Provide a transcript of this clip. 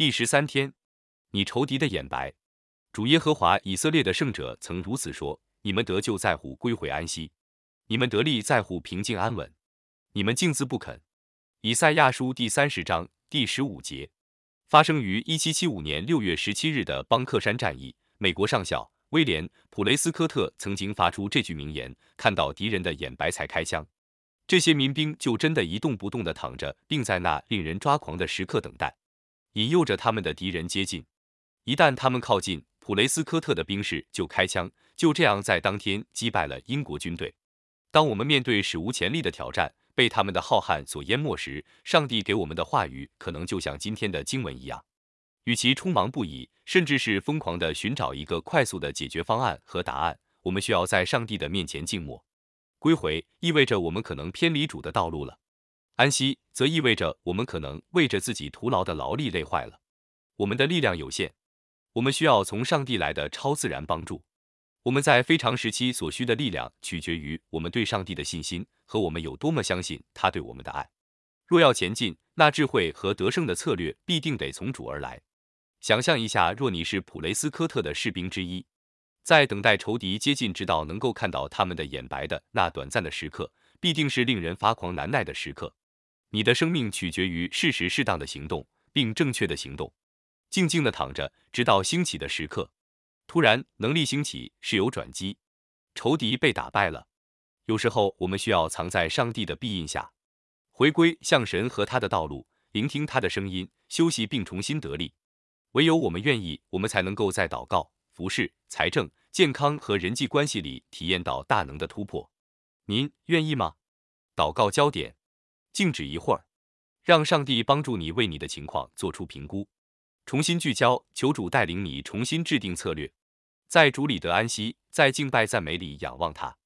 第十三天，你仇敌的眼白。主耶和华以色列的圣者曾如此说：你们得救在乎归回安息，你们得力在乎平静安稳，你们竟自不肯。以赛亚书第三十章第十五节，发生于一七七五年六月十七日的邦克山战役。美国上校威廉·普雷斯科特曾经发出这句名言：“看到敌人的眼白才开枪。”这些民兵就真的一动不动地躺着，并在那令人抓狂的时刻等待，引诱着他们的敌人接近。一旦他们靠近，普雷斯科特的兵士就开枪，就这样在当天击败了英国军队。当我们面对史无前例的挑战，被他们的浩瀚所淹没时，上帝给我们的话语可能就像今天的经文一样，与其匆忙不已，甚至是疯狂地寻找一个快速的解决方案和答案，我们需要在上帝的面前静默。归回意味着我们可能偏离主的道路了，安息则意味着我们可能为着自己徒劳的劳力累坏了。我们的力量有限，我们需要从上帝来的超自然帮助。我们在非常时期所需的力量取决于我们对上帝的信心和我们有多么相信他对我们的爱。若要前进，那智慧和得胜的策略必定得从主而来。想象一下，若你是普雷斯科特的士兵之一。在等待仇敌接近，直到能够看到他们的眼白的那短暂的时刻，必定是令人发狂难耐的时刻。你的生命取决于适时适当的行动，并正确的行动。静静的躺着，直到兴起的时刻。突然，能力兴起是有转机，仇敌被打败了。有时候，我们需要藏在上帝的庇荫下，回归向神和他的道路，聆听他的声音，休息并重新得力。唯有我们愿意，我们才能够在祷告。服饰、财政、健康和人际关系里体验到大能的突破，您愿意吗？祷告焦点，静止一会儿，让上帝帮助你为你的情况做出评估，重新聚焦，求主带领你重新制定策略，在主里得安息，在敬拜赞美里仰望他。